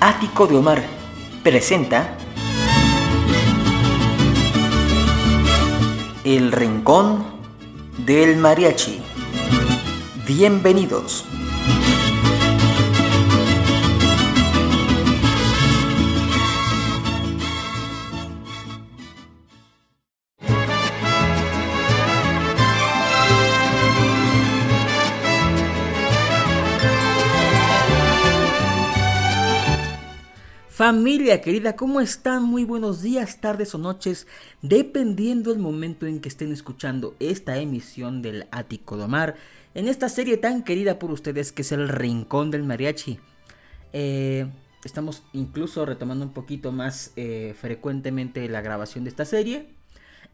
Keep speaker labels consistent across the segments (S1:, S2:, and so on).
S1: Ático de Omar presenta El Rincón del Mariachi. Bienvenidos.
S2: Familia querida, ¿cómo están? Muy buenos días, tardes o noches, dependiendo del momento en que estén escuchando esta emisión del Ático de Omar, en esta serie tan querida por ustedes que es el Rincón del Mariachi. Eh, estamos incluso retomando un poquito más eh, frecuentemente la grabación de esta serie.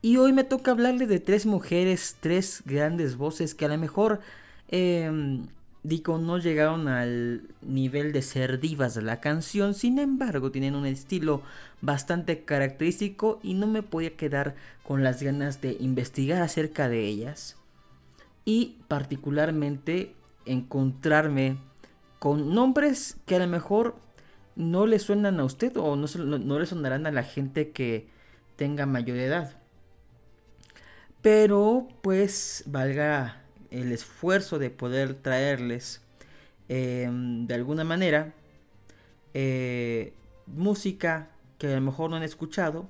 S2: Y hoy me toca hablarles de tres mujeres, tres grandes voces que a lo mejor... Em, Dico no llegaron al nivel de ser divas de la canción, sin embargo tienen un estilo bastante característico y no me podía quedar con las ganas de investigar acerca de ellas y particularmente encontrarme con nombres que a lo mejor no le suenan a usted o no, no le sonarán a la gente que tenga mayor edad. Pero pues valga el esfuerzo de poder traerles em, de alguna manera eh, música que a lo mejor no han escuchado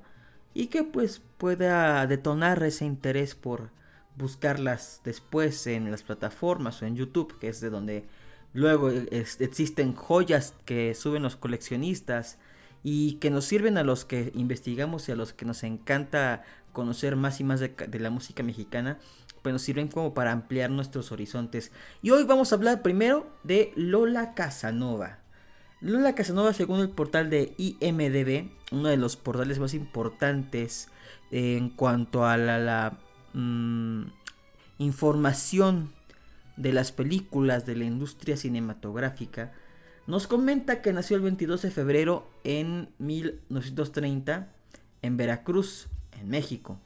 S2: y que pues pueda detonar ese interés por buscarlas después en las plataformas o en YouTube, que es de donde luego existen joyas que suben los coleccionistas y que nos sirven a los que investigamos y a los que nos encanta conocer más y más de la música mexicana pues nos sirven como para ampliar nuestros horizontes. Y hoy vamos a hablar primero de Lola Casanova. Lola Casanova, según el portal de IMDB, uno de los portales más importantes en cuanto a la, mm, información de las películas de la industria cinematográfica, nos comenta que nació el 22 de febrero en 1930 en Veracruz, en México.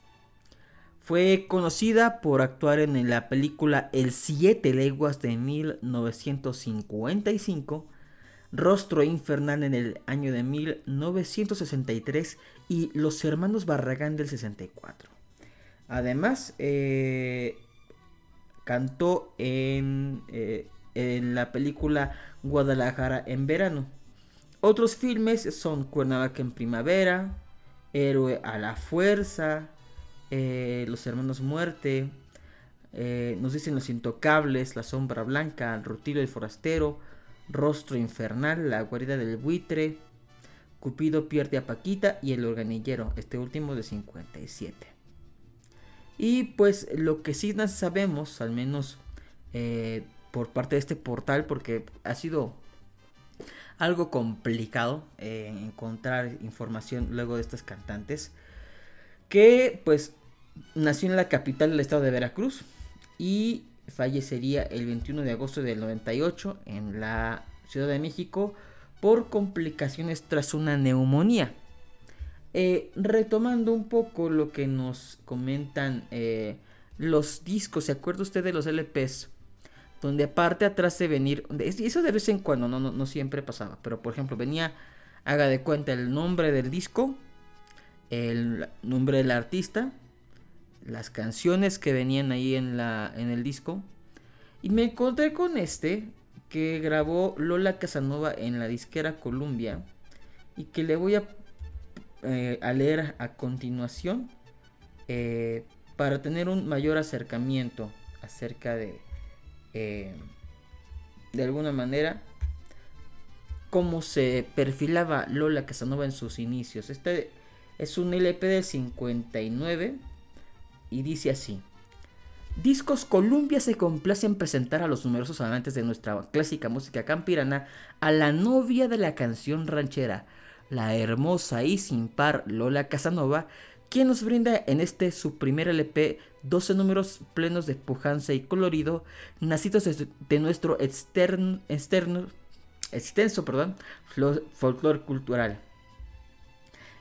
S2: Fue conocida por actuar en la película El Siete Leguas de 1955, Rostro Infernal en el año de 1963 y Los Hermanos Barragán del 64. Además, eh, cantó en, eh, en la película Guadalajara en verano. Otros filmes son Cuernavaca en primavera, Héroe a la fuerza, eh, los Hermanos Muerte, eh, nos dicen Los Intocables, La Sombra Blanca, El Rutilo del Forastero, Rostro Infernal, La Guarida del Buitre, Cupido pierde a Paquita y El Organillero, este último de 57. Y pues lo que sí sabemos, al menos eh, por parte de este portal, porque ha sido algo complicado encontrar información luego de estas cantantes, que pues nació en la capital del estado de Veracruz y fallecería el 21 de agosto del 98 en la Ciudad de México por complicaciones tras una neumonía. Eh, retomando un poco lo que nos comentan eh, los discos, ¿se acuerda usted de los LPs? Donde aparte atrás de venir, eso de vez en cuando, no, no siempre pasaba, pero por ejemplo venía, haga de cuenta el nombre del disco, el nombre del artista, las canciones que venían ahí en, la, en el disco. Y me encontré con este que grabó Lola Casanova en la disquera Columbia y que le voy a, eh, leer a continuación eh, para tener un mayor acercamiento acerca de, eh, de alguna manera, cómo se perfilaba Lola Casanova en sus inicios. Este es un LP de 59 y dice así. Discos Columbia se complace en presentar a los numerosos amantes de nuestra clásica música campirana a la novia de la canción ranchera, la hermosa y sin par Lola Casanova, quien nos brinda en este su primer LP 12 números plenos de pujanza y colorido, nacidos de nuestro externo, extenso perdón, cultural.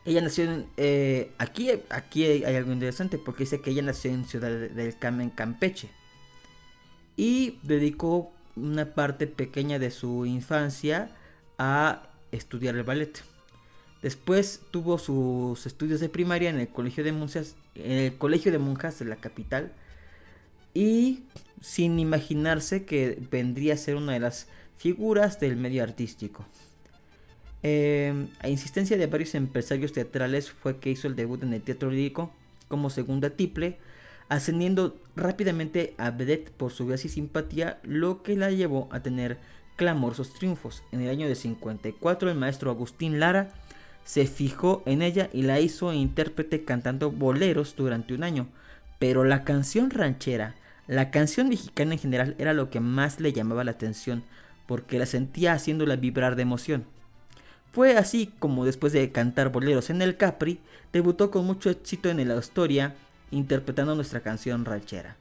S2: Ella nació en... Eh, aquí, aquí hay, algo interesante porque dice que ella nació en Ciudad del Carmen, Campeche. Y dedicó una parte pequeña de su infancia a estudiar el ballet. Después tuvo sus estudios de primaria en el colegio de monjas, en el colegio de monjas de la capital y sin imaginarse que vendría a ser una de las figuras del medio artístico. Em, a insistencia de varios empresarios teatrales fue que hizo el debut en el teatro lírico como segunda tiple, ascendiendo rápidamente a vedette por su gracia y simpatía, lo que la llevó a tener clamorosos triunfos. En el año de 54 el maestro Agustín Lara se fijó en ella y la hizo intérprete cantando boleros durante un año. Pero la canción ranchera, la canción mexicana en general era lo que más le llamaba la atención, porque la sentía haciéndola vibrar de emoción. Fue así como después de cantar boleros en el Capri, debutó con mucho éxito en la historia interpretando nuestra canción ranchera.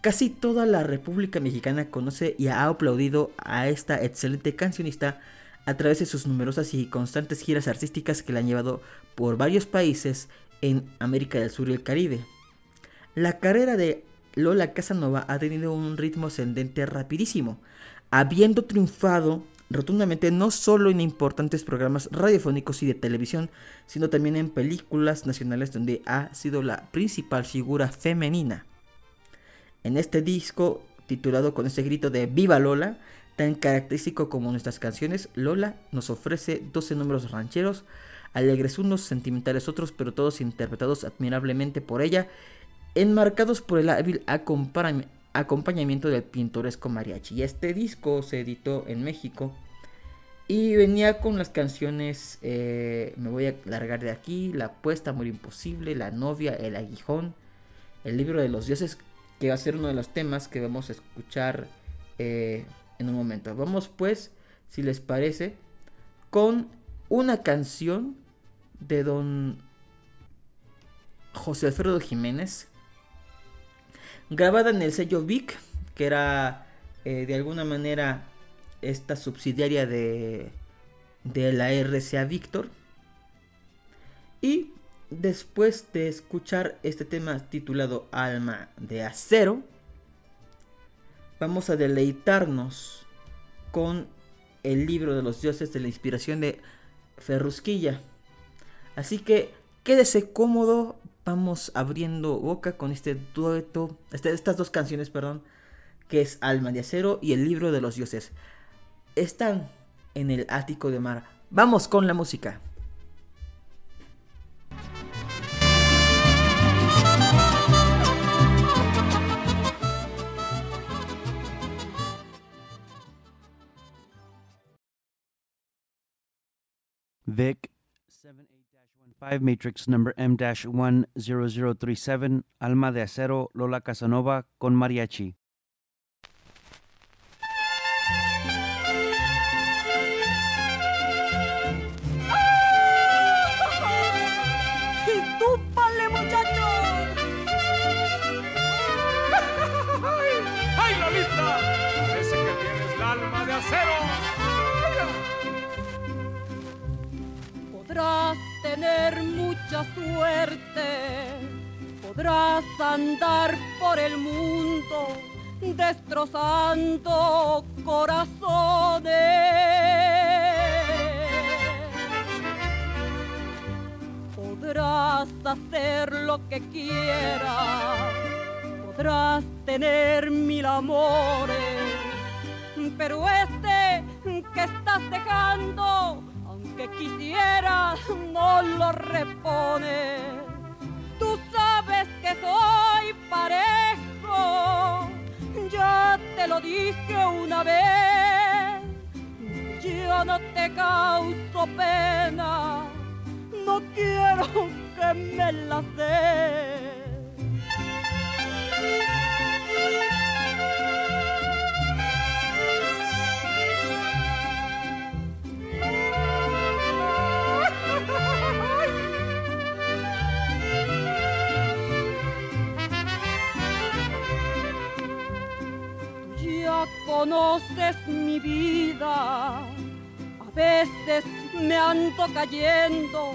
S2: Casi toda la República Mexicana conoce y ha aplaudido a esta excelente cancionista a través de sus numerosas y constantes giras artísticas que la han llevado por varios países en América del Sur y el Caribe. La carrera de Lola Casanova ha tenido un ritmo ascendente rapidísimo, habiendo triunfado rotundamente no solo en importantes programas radiofónicos y de televisión, sino también en películas nacionales donde ha sido la principal figura femenina. En este disco, titulado con ese grito de Viva Lola, Tan característico como nuestras canciones, Lola nos ofrece 12 números rancheros, alegres unos, sentimentales otros, pero todos interpretados admirablemente por ella, enmarcados por el hábil acompañamiento del pintoresco mariachi. Este disco se editó en México y venía con las canciones eh, Me voy a largar de aquí, La apuesta, Amor Imposible, La novia, El aguijón, El libro de los dioses, que va a ser uno de los temas que vamos a escuchar. Eh, en un momento. Vamos pues, si les parece, con una canción de don José Alfredo Jiménez, grabada en el sello Vic, que era eh, de alguna manera esta subsidiaria de, de la RCA Víctor. Y después de escuchar este tema titulado Alma de Acero, vamos a deleitarnos con el libro de los dioses de la inspiración de Ferrusquilla. Así que quédese cómodo, vamos abriendo boca con este dueto, este, estas dos canciones, perdón, que es Alma de Acero y el libro de los dioses. Están en el ático de mar. Vamos con la música.
S3: Vic 78-15 Matrix number M-10037 Alma de Acero Lola Casanova con mariachi.
S4: Suerte, podrás andar por el mundo destrozando corazones. Podrás hacer lo que quieras, podrás tener mil amores, pero este que estás dejando que quisieras no lo repone. Tú sabes que soy parejo, ya te lo dije una vez. Yo no te causo pena, no quiero que me la des. Conoces mi vida. A veces me ando cayendo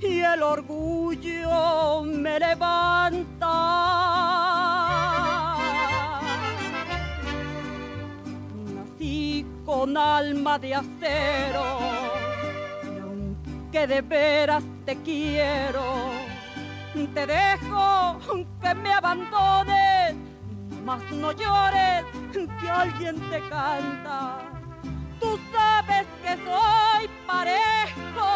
S4: y el orgullo me levanta. Nací con alma de acero,
S5: que de veras te quiero. Te dejo que me abandones, mas no llores que alguien te canta. Tú sabes que soy parejo,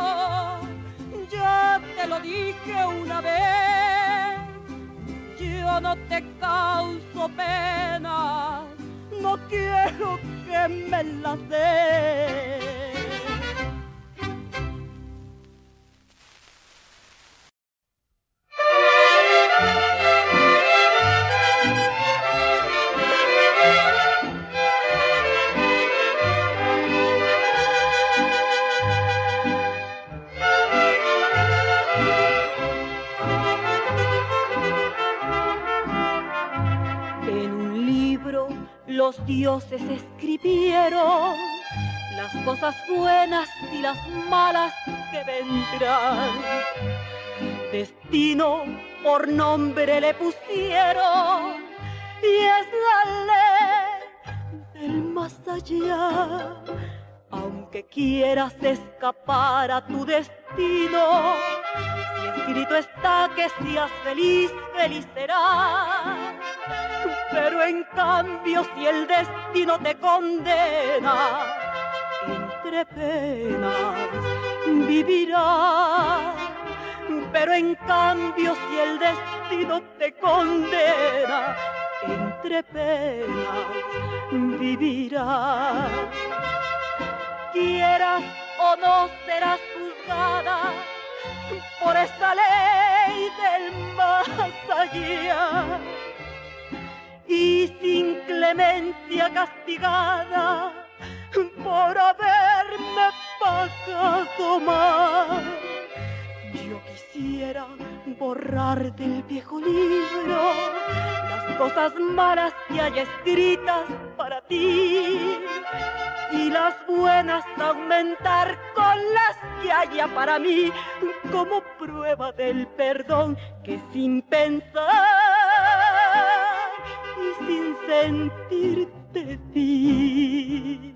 S5: ya te lo dije una vez. Yo no te causo pena, no quiero que me la des. Destino por nombre le pusieron y es la ley del más allá. Aunque quieras escapar a tu destino, si escrito está que seas feliz, feliz serás pero en cambio si el destino te condena, entre penas vivirás. Pero en cambio si el destino te condena, entre penas vivirás. Quieras o no serás juzgada por esta ley del más allá y sin clemencia castigada por haberme pagado mal. Yo quisiera borrar del viejo libro las cosas malas que hay escritas para ti y las buenas aumentar con las que haya para mí como prueba del perdón que sin pensar sin sentirte ti.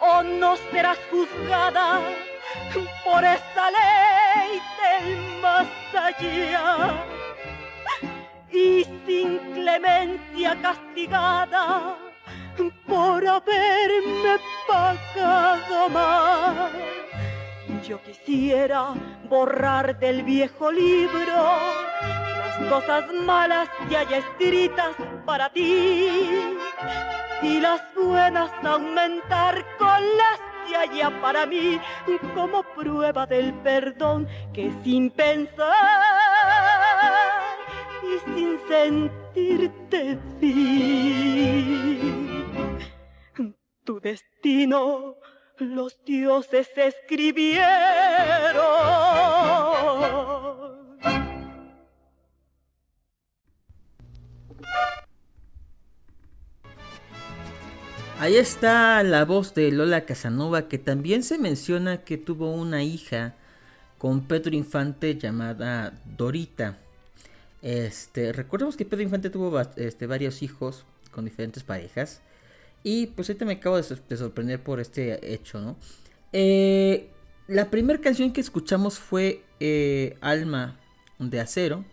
S5: O no serás juzgada por esa ley del más allá y sin clemencia castigada por haberme pagado mal. Yo quisiera borrar del viejo libro cosas malas que hay escritas para ti y las buenas aumentar con las que haya para mí como prueba del perdón que sin pensar y sin sentirte fin. Tu destino los dioses escribieron.
S2: Ahí está la voz de Lola Casanova, que también se menciona que tuvo una hija con Pedro Infante llamada Dorita. Este, recordemos que Pedro Infante tuvo este, varios hijos con diferentes parejas. Y pues ahorita me acabo de, sorprender por este hecho, ¿no? Eh, la primera canción que escuchamos fue eh, Alma de Acero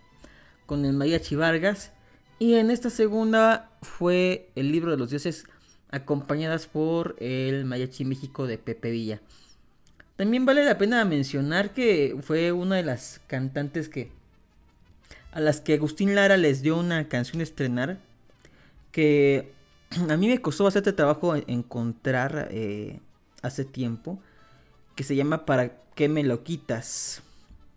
S2: con el Mariachi Vargas. Y en esta segunda fue el libro de los dioses acompañadas por el Mariachi México de Pepe Villa. También vale la pena mencionar que fue una de las cantantes que a las que Agustín Lara les dio una canción a estrenar que a mí me costó bastante trabajo encontrar eh, hace tiempo, que se llama Para qué me lo quitas.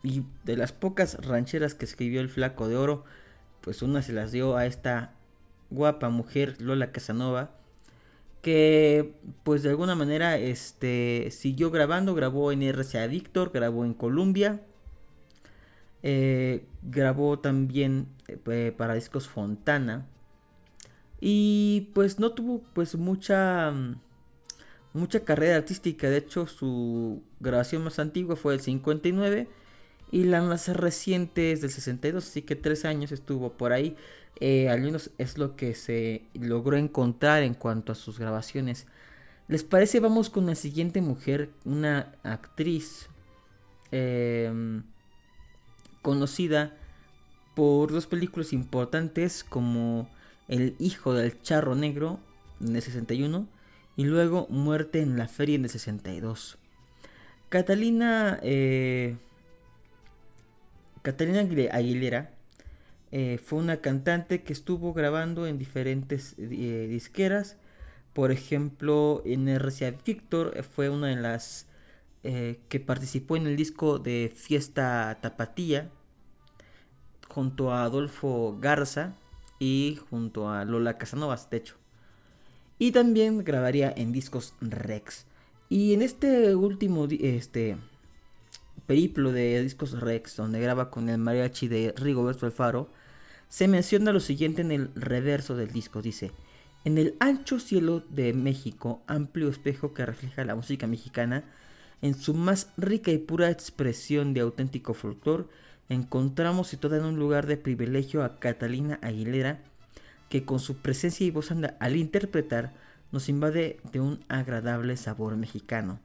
S2: Y de las pocas rancheras que escribió el Flaco de Oro, pues una se las dio a esta guapa mujer Lola Casanova, que pues de alguna manera este siguió grabando, grabó en RCA Víctor, grabó en Columbia eh, grabó también eh, para discos Fontana. Y pues no tuvo pues mucha... Mm, mucha carrera artística. De hecho, su grabación más antigua fue el 59 y la más reciente es del 62, así que tres años estuvo por ahí. Eh, al menos es lo que se logró encontrar en cuanto a sus grabaciones. ¿Les parece? Vamos con la siguiente mujer, una actriz em, conocida por dos películas importantes como El hijo del charro negro de 61 y luego Muerte en la feria de 62. Catalina eh, Catalina Aguilera eh, fue una cantante que estuvo grabando en diferentes eh, disqueras. Por ejemplo, en RCA Victor eh, fue una de las que participó en el disco de Fiesta Tapatía junto a Adolfo Garza y junto a Lola Casanovas, de hecho. Y también grabaría en discos Rex. Y en este último este, periplo de discos Rex, donde graba con el mariachi de Rigoberto Alfaro, se menciona lo siguiente en el reverso del disco. Dice, en el ancho cielo de México, amplio espejo que refleja la música mexicana, en su más rica y pura expresión de auténtico folclore, encontramos situada en un lugar de privilegio a Catalina Aguilera, que con su presencia y voz al interpretar nos invade de un agradable sabor mexicano.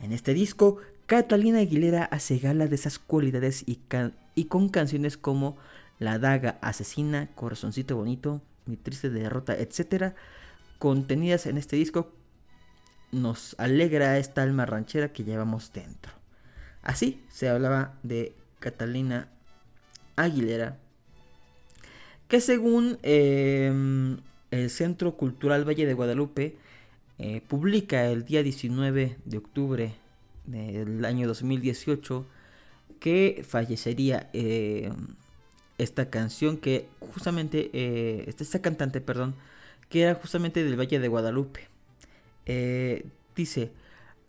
S2: En este disco, Catalina Aguilera hace gala de esas cualidades y, con canciones como La daga asesina, Corazoncito bonito, Mi triste derrota, etc., contenidas en este disco, nos alegra esta alma ranchera que llevamos dentro. Así se hablaba de Catalina Aguilera, que según em, el Centro Cultural Valle de Guadalupe, eh, publica el día 19 de octubre del año 2018 que fallecería eh, esta canción que justamente, eh, esta cantante, perdón, que era justamente del Valle de Guadalupe. Eh, dice,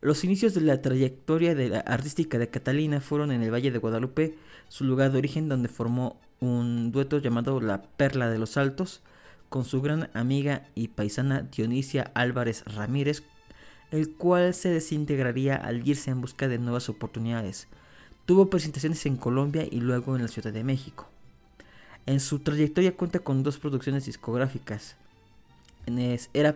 S2: los inicios de la trayectoria de la artística de Catalina fueron en el Valle de Guadalupe, su lugar de origen donde formó un dueto llamado La Perla de los Altos, con su gran amiga y paisana Dionisia Álvarez Ramírez, el cual se desintegraría al irse en busca de nuevas oportunidades. Tuvo presentaciones en Colombia y luego en la Ciudad de México. En su trayectoria cuenta con dos producciones discográficas. Era,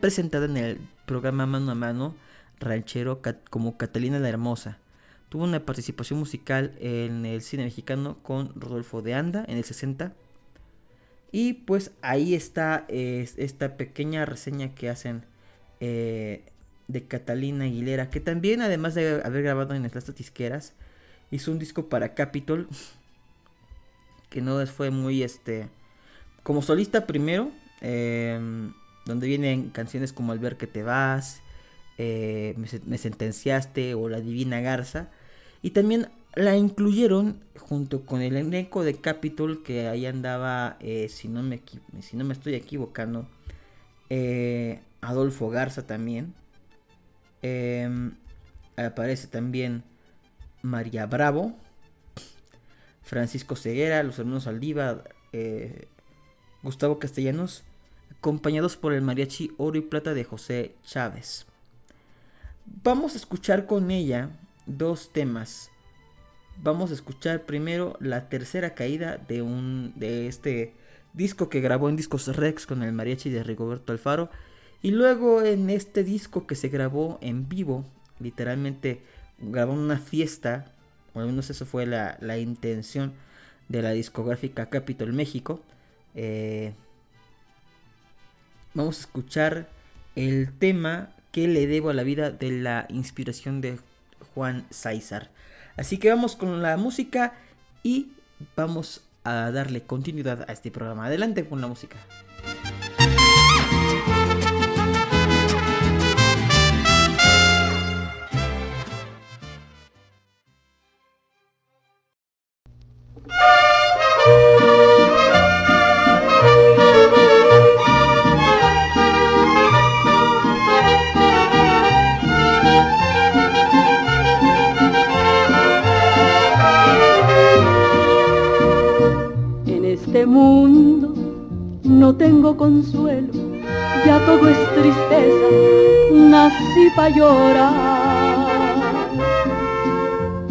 S2: presentada en el programa Mano a Mano ranchero como Catalina la Hermosa. Tuvo una participación musical en el cine mexicano con Rodolfo de Anda en el 60. Y pues ahí está esta pequeña reseña que hacen eh, de Catalina Aguilera, que también además de haber grabado en las disqueras, hizo un disco para Capitol, que no fue muy este, como solista primero, em, donde vienen canciones como Al ver que te vas, eh, me, sentenciaste o La Divina Garza, y también la incluyeron junto con el elenco de Capitol, que ahí andaba, eh, si, no me, si no me estoy equivocando, eh, Adolfo Garza también. Em, aparece también María Bravo, Francisco Ceguera, los hermanos Aldiva, eh, Gustavo Castellanos, acompañados por el mariachi Oro y Plata de José Chávez. Vamos a escuchar con ella dos temas. Vamos a escuchar primero la tercera caída de un de este disco que grabó en Discos Rex con el mariachi de Rigoberto Alfaro y luego en este disco que se grabó en vivo, literalmente grabó una fiesta, o al menos eso fue la, intención de la discográfica Capitol México. Eh, vamos a escuchar el tema que le debo a la vida de la inspiración de Juan César. Así que vamos con la música y vamos a darle continuidad a este programa. Adelante con la música.
S4: Mundo no tengo consuelo ya todo es tristeza, nací para llorar.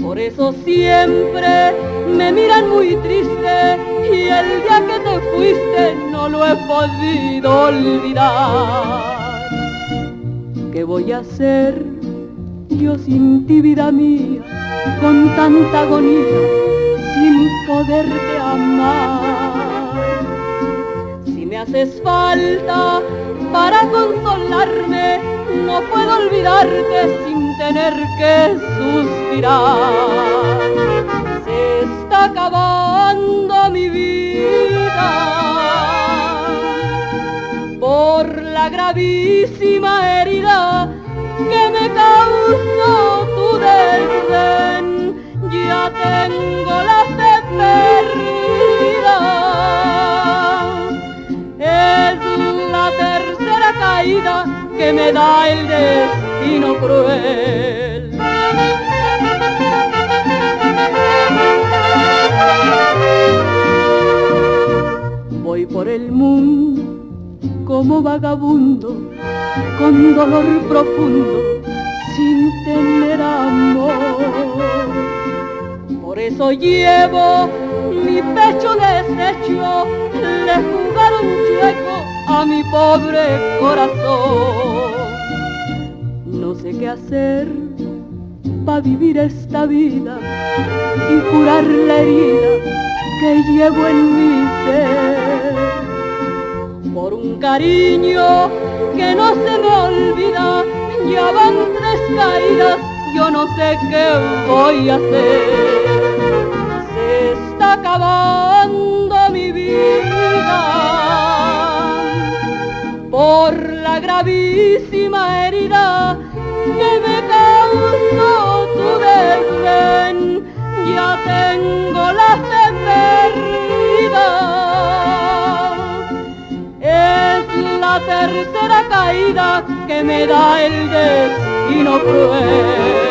S4: Por eso siempre me miran muy triste y el día que te fuiste no lo he podido olvidar. ¿Qué voy a hacer yo sin ti, vida mía, con tanta agonía, sin poderte amar? Haces falta para consolarme, no puedo olvidarte sin tener que suspirar. Se está acabando mi vida por la gravísima herida que me causó tu desdén. Ya tengo la fe cruel. Voy por el mundo como vagabundo, con dolor profundo, sin tener amor. Por eso llevo mi pecho deshecho, le jugaron chueco a mi pobre corazón. Hacer para vivir esta vida y curar la herida que llevo en mi ser. Por un cariño que no se me olvida, ya van tres caídas, yo no sé qué voy a hacer. Se está acabando mi vida por la gravísima herida que tu desdén. Ya tengo la fe perdida. Es la tercera caída que me da el destino cruel.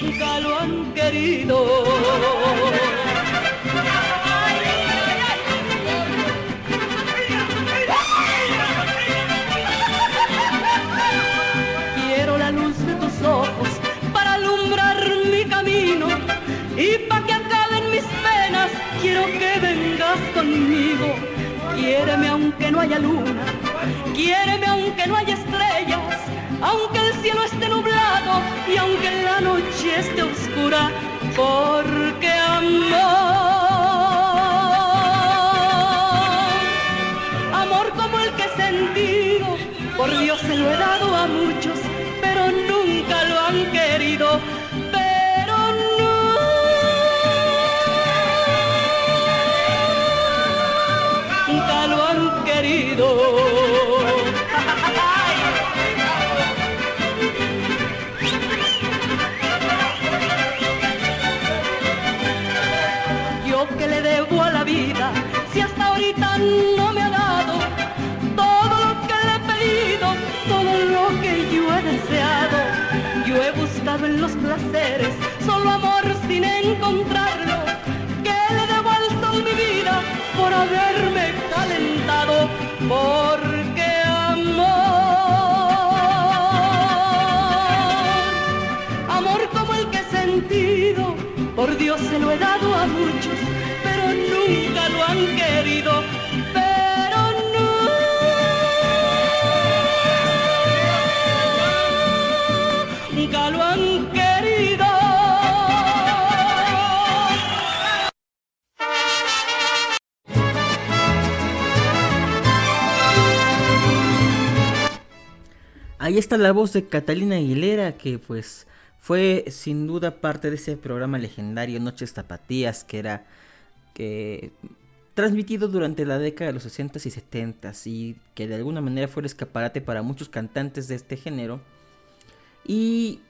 S4: Nunca lo han querido. Quiero la luz de tus ojos para alumbrar mi camino y para que acaben mis penas quiero que vengas conmigo. Quiéreme aunque no haya luna, quiéreme aunque no haya estrellas, aunque cielo esté nublado y aunque la noche esté oscura, porque amor, Yo he buscado en los placeres solo amor sin encontrarlo. Que le debo al sol mi vida por haberme calentado, porque amor, amor como el que he sentido, por Dios se lo he dado a muchos, pero nunca lo han querido,
S2: Ahí está la voz de Catalina Aguilera, que pues fue sin duda parte de ese programa legendario Noches Tapatías, que era que transmitido durante la década de los 60s y 70s y que de alguna manera fue el escaparate para muchos cantantes de este género. Y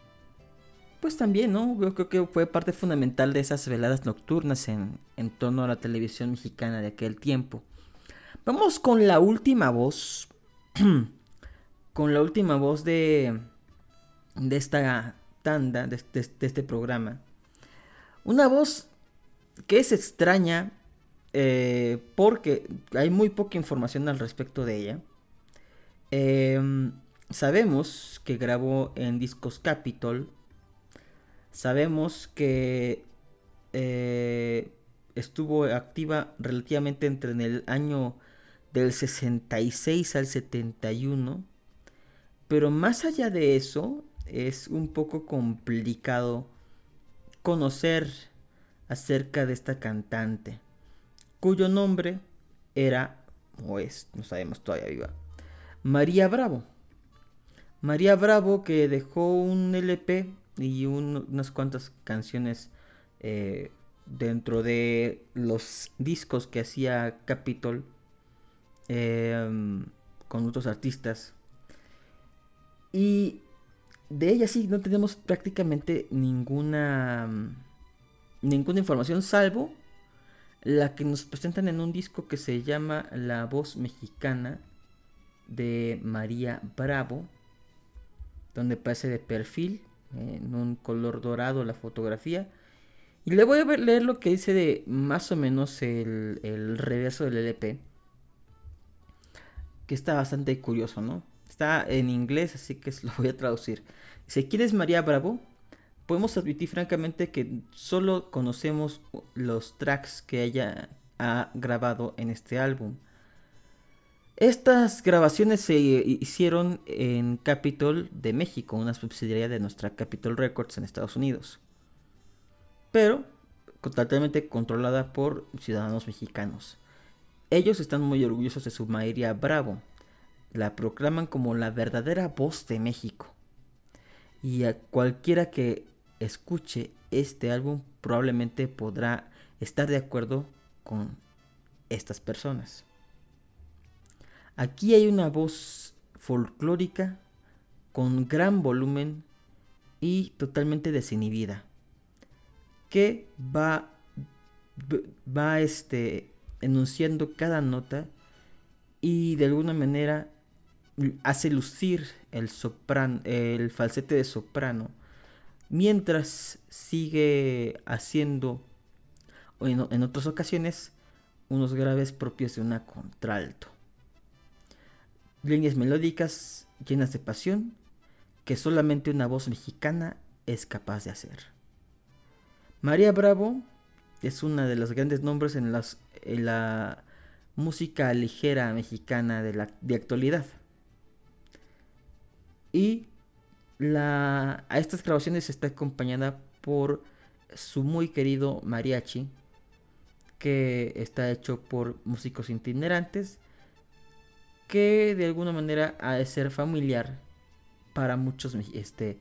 S2: pues también, ¿no? Creo que fue parte fundamental de esas veladas nocturnas en, en torno a la televisión mexicana de aquel tiempo. Vamos con la última voz. con la última voz de, de esta tanda, de, este programa. Una voz que es extraña eh, porque hay muy poca información al respecto de ella. Em, sabemos que grabó en discos Capitol Sabemos que eh, estuvo activa relativamente entre en el año del 66 al 71. Pero más allá de eso, es un poco complicado conocer acerca de esta cantante, cuyo nombre era, o es, no sabemos todavía viva, María Bravo. María Bravo que dejó un LP y unas cuantas canciones eh, dentro de los discos que hacía Capitol em, con otros artistas. Y de ella sí no tenemos prácticamente ninguna ninguna información salvo la que nos presentan en un disco que se llama La voz mexicana de María Bravo donde parece de perfil en un color dorado la fotografía. Y le voy a leer lo que dice de más o menos el, el reverso del LP. Que está bastante curioso, ¿no? Está en inglés, así que lo voy a traducir. Si quieres María Bravo, podemos admitir francamente que solo conocemos los tracks que ella ha grabado en este álbum. Estas grabaciones se hicieron en Capitol de México, una subsidiaria de nuestra Capitol Records en Estados Unidos. Pero totalmente controlada por ciudadanos mexicanos. Ellos están muy orgullosos de su María Bravo. La proclaman como la verdadera voz de México. Y a cualquiera que escuche este álbum probablemente podrá estar de acuerdo con estas personas. Aquí hay una voz folclórica con gran volumen y totalmente desinhibida que va va este enunciando cada nota y de alguna manera hace lucir el el falsete de soprano mientras sigue haciendo en, en otras ocasiones unos graves propios de una contralto líneas melódicas llenas de pasión que solamente una voz mexicana es capaz de hacer. María Bravo es una de los grandes nombres en, la música ligera mexicana de la de actualidad. Y la, a estas grabaciones está acompañada por su muy querido mariachi, que está hecho por músicos itinerantes que de alguna manera ha de ser familiar para muchos este,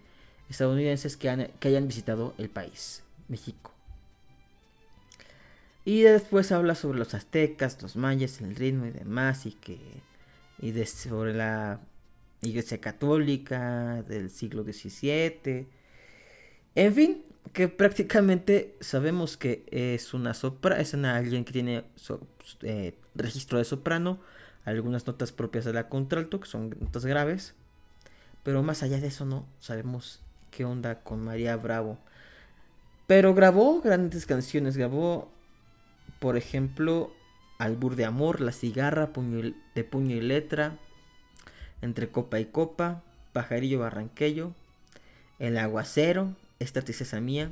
S2: estadounidenses que, que hayan visitado el país, México. Y después habla sobre los aztecas, los mayas, el ritmo y demás, y que y de, sobre la Iglesia Católica del siglo XVII. En fin, que prácticamente sabemos que es una sopra, es alguien que tiene eh, registro de soprano, algunas notas propias de la contralto, que son notas graves. Pero más allá de eso no sabemos qué onda con María Bravo. Pero grabó grandes canciones, grabó, por ejemplo, Albur de Amor, La Cigarra, de Puño y Letra, Entre Copa y Copa, Pajarillo Barranquello, El Aguacero, Esta Tristeza Mía.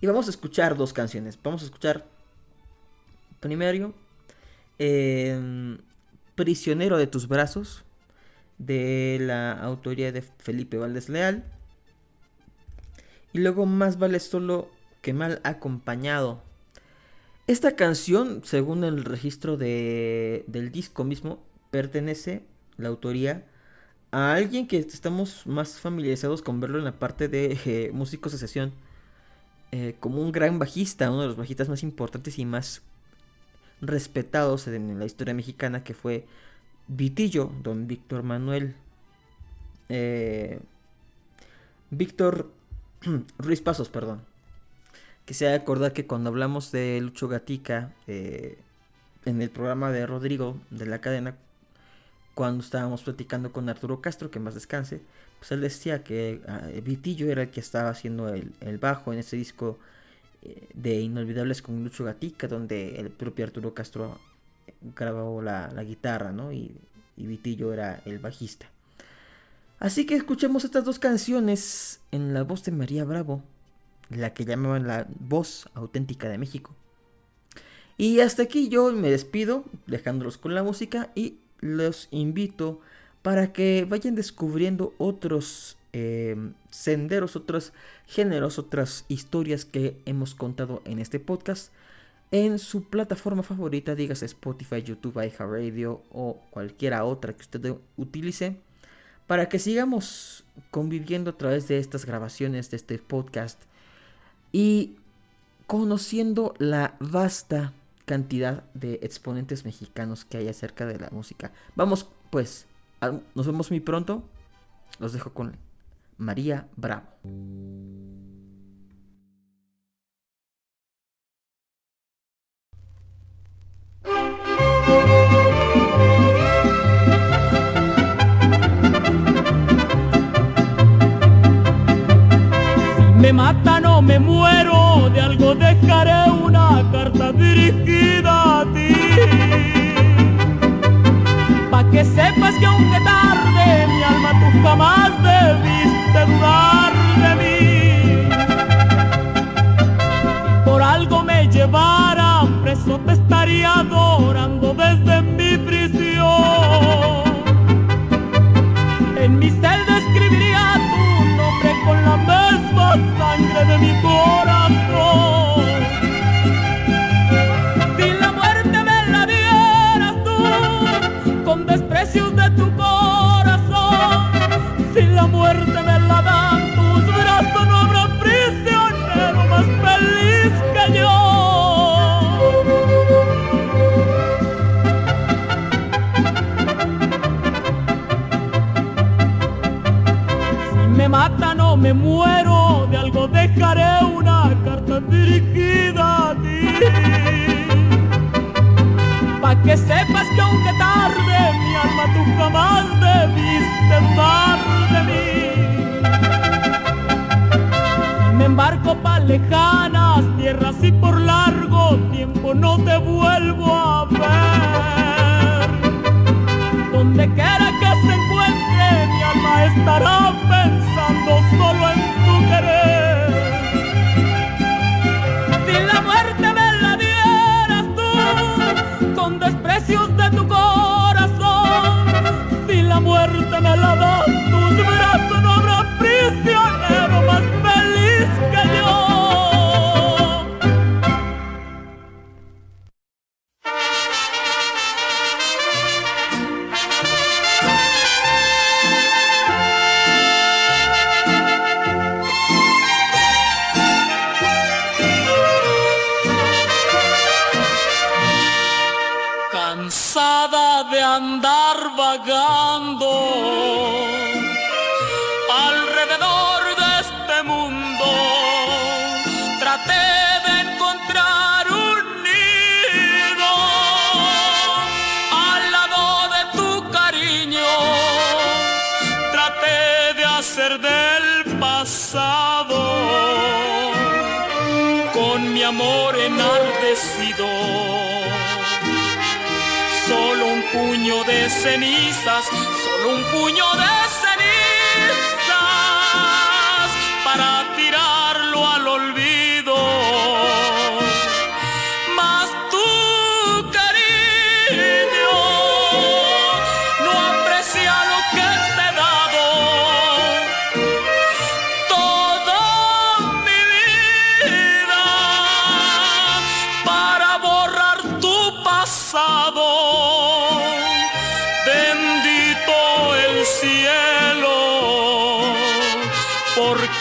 S2: Y vamos a escuchar dos canciones. Vamos a escuchar primero eh, Prisionero de tus brazos, de la autoría de Felipe Valdés Leal. Y luego Más vale solo que mal acompañado. Esta canción, según el registro de, del disco mismo, pertenece la autoría a alguien que estamos más familiarizados con verlo en la parte de eh, músicos de sesión, eh, como un gran bajista, uno de los bajistas más importantes y más respetados en la historia mexicana, que fue Vitillo, don Víctor Manuel. Eh, Víctor Ruiz Pasos, perdón. Que se acordar que cuando hablamos de Lucho Gatica en el programa de Rodrigo de la cadena, cuando estábamos platicando con Arturo Castro, que más descanse, pues él decía que ah, Vitillo era el que estaba haciendo el, bajo en ese disco eh, de Inolvidables con Lucho Gatica, donde el propio Arturo Castro grabó la, guitarra, ¿no? Y, y, Vitillo era el bajista. Así que escuchemos estas dos canciones en la voz de María Bravo, la que llamaban la voz auténtica de México. Y hasta aquí yo me despido, dejándolos con la música y los invito para que vayan descubriendo otros eh, senderos, otros géneros, otras historias que hemos contado en este podcast en su plataforma favorita, digas Spotify, YouTube, iHeartRadio o cualquiera otra que usted utilice, para que sigamos conviviendo a través de estas grabaciones, de este podcast y conociendo la vasta cantidad de exponentes mexicanos que hay acerca de la música. Vamos, pues, nos vemos muy pronto. Los dejo con María Bravo.
S6: me mata no me muero, de algo dejaré una carta dirigida a ti. Pa' que sepas que aunque tarde, mi alma tú jamás debiste dudar de mí. Por algo me llevaran preso, te estaría adorando desde mi prisión. En mi celda sangre de mi corazón. Me embarco pa' lejanas tierras y por largo tiempo no te vuelvo a ver. Donde quiera que se encuentre, mi alma estará pensando solo en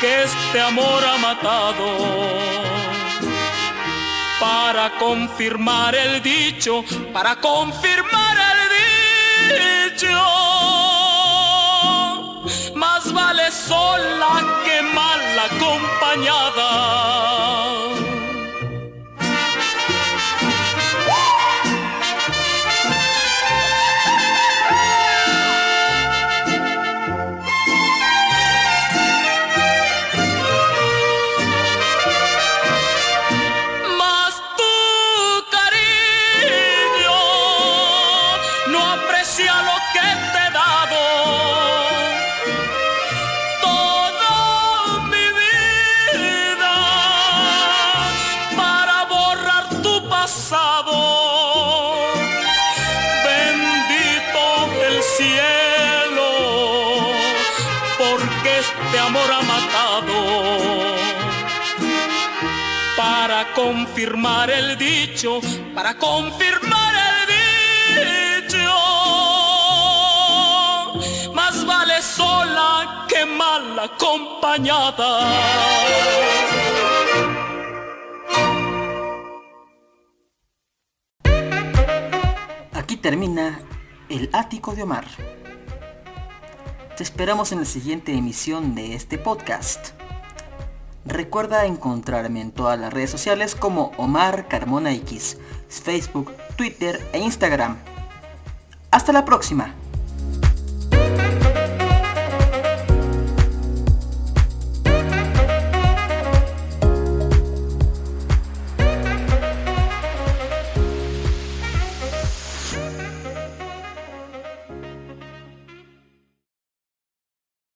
S6: porque este amor ha matado. Para confirmar el dicho, para confirmar el dicho, más vale sola que mal acompañada. Confirmar el dicho, para confirmar el dicho. Más vale sola que mal acompañada.
S2: Aquí termina el ático de Omar. Te esperamos en la siguiente emisión de este podcast. Recuerda encontrarme en todas las redes sociales como Omar Carmona X, Facebook, Twitter e Instagram. Hasta la próxima.